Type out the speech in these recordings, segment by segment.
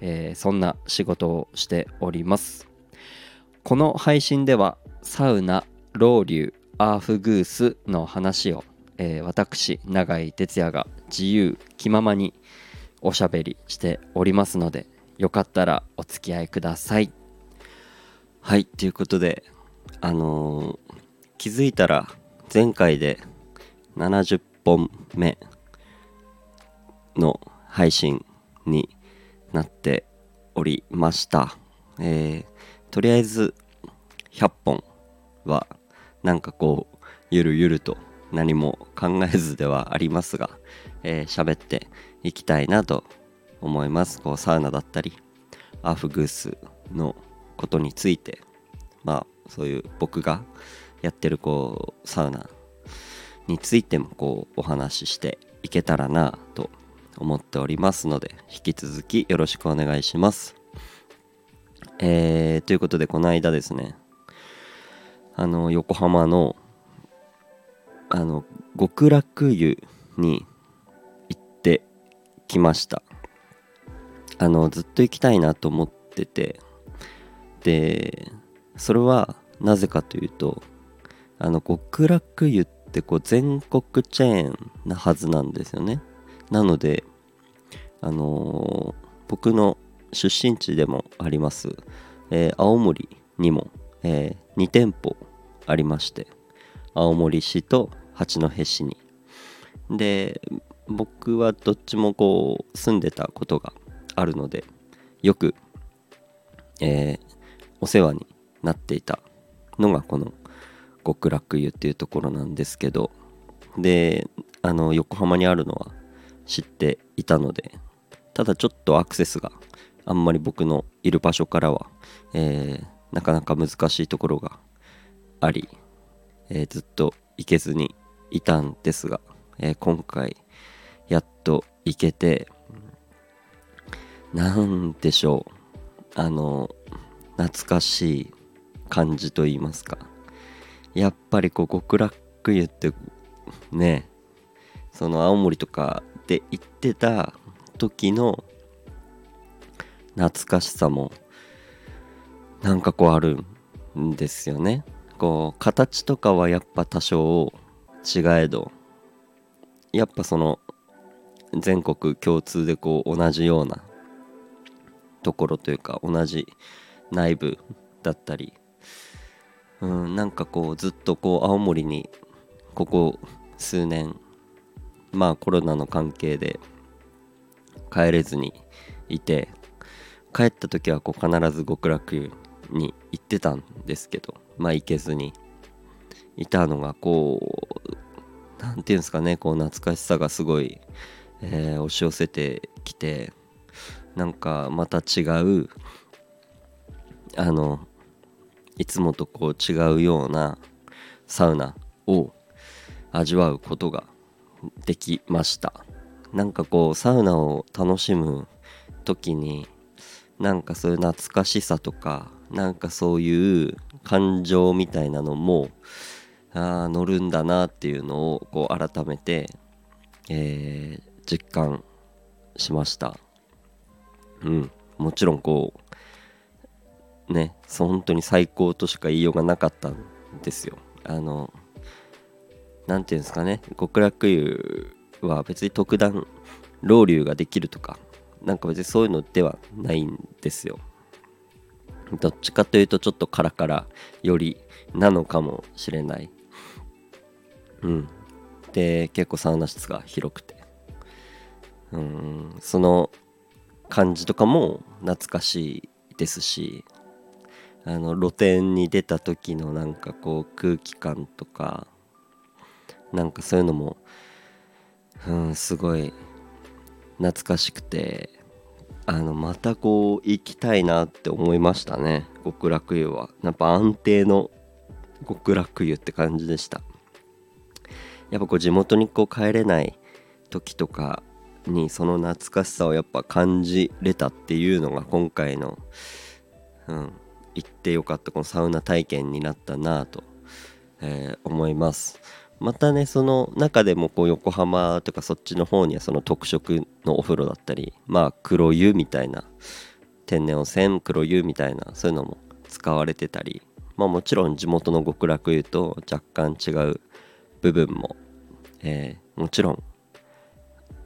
えー、そんな仕事をしております。この配信ではサウナロウリュアーフグースの話を、えー、私永井哲也が自由気ままにおしゃべりしておりますのでよかったらお付き合いください。はいということであのー、気づいたら前回で70本目の配信になっておりました。えー、とりあえず100本はなんかこうゆるゆると何も考えずではありますが喋、えー、っていきたいなと思いますこうサウナだったりアフグースのことについてまあそういう僕がやってるこうサウナについてもこうお話ししていけたらなと思っておりますので引き続きよろしくお願いします。えー、ということでこの間ですねあの横浜のあの極楽湯に行ってきましたあのずっと行きたいなと思っててでそれはなぜかというとあの極楽湯ってこう全国チェーンなはずなんですよねなのであのー、僕の出身地でもあります、えー、青森にも、えー、2店舗ありまして青森市と八戸市に。で僕はどっちもこう住んでたことがあるのでよく、えー、お世話になっていたのがこの極楽湯っていうところなんですけどであの横浜にあるのは知っていたのでただちょっとアクセスがあんまり僕のいる場所からは、えー、なかなか難しいところがあり、えー、ずっと行けずにいたんですが、えー、今回やっと行けてなんでしょうあの懐かしい感じと言いますかやっぱりこう極楽湯ってねその青森とかで行ってた時の懐かしさもなんかこうあるんですよね。こう形とかはやっぱ多少違えどやっぱその全国共通でこう同じようなところというか同じ内部だったりうんなんかこうずっとこう青森にここ数年まあコロナの関係で帰れずにいて帰った時はこう必ず極楽に行ってたんですけどまあ行けずにいたのがこう何て言うんですかねこう懐かしさがすごい、えー、押し寄せてきてなんかまた違うあのいつもとこう違うようなサウナを味わうことができました。なんかこうサウナを楽しむ時になんかそういう懐かしさとかなんかそういう感情みたいなのもあ乗るんだなっていうのをこう改めて、えー、実感しました。うん。もちろんこうね本当に最高としか言いようがなかったんですよ。あの何て言うんですかね。極楽湯は別に特段ロウリュができるとかなんか別にそういうのではないんですよ。どっちかというとちょっとカラカラよりなのかもしれない。うん。で結構サウナ室が広くて。うん。その感じとかも懐かしいですしあの露店に出た時のなんかこう空気感とかなんかそういうのもうんすごい懐かしくてあのまたこう行きたいなって思いましたね。極楽湯は。やっぱ安定の極楽湯って感じでした。やっぱこう地元にこう帰れない時とかにその懐かしさをやっぱ感じれたっていうのが今回の、うん、行ってよかったこのサウナ体験になったなと、えー、思います。またねその中でもこう横浜とかそっちの方にはその特色のお風呂だったりまあ黒湯みたいな天然温泉黒湯みたいなそういうのも使われてたりまあもちろん地元の極楽湯と若干違う部分も、えー、もちろん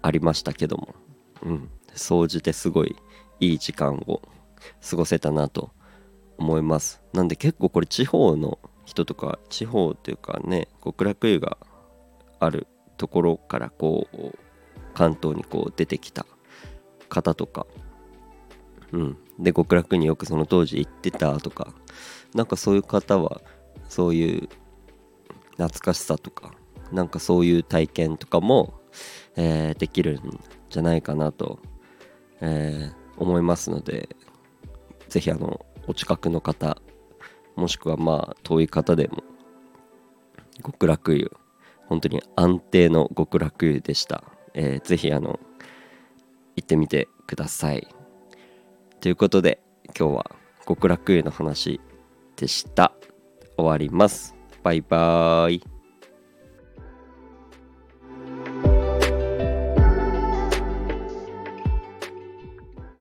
ありましたけどもうん総じてすごいいい時間を過ごせたなと思います。なんで結構これ地方の人とか地方というかね極楽湯があるところからこう関東にこう出てきた方とか。うん。で極楽によくその当時行ってたとか。なんかそういう方はそういう懐かしさとかなんかそういう体験とかも、えー、できるんじゃないかなと、えー、思いますので是非あのお近くの方もしくはまあ遠い方でも極楽湯本当に安定の極楽湯でした、えー、ぜひあの行ってみてください。ということで今日は極楽湯の話でした。終わります。バイバーイ。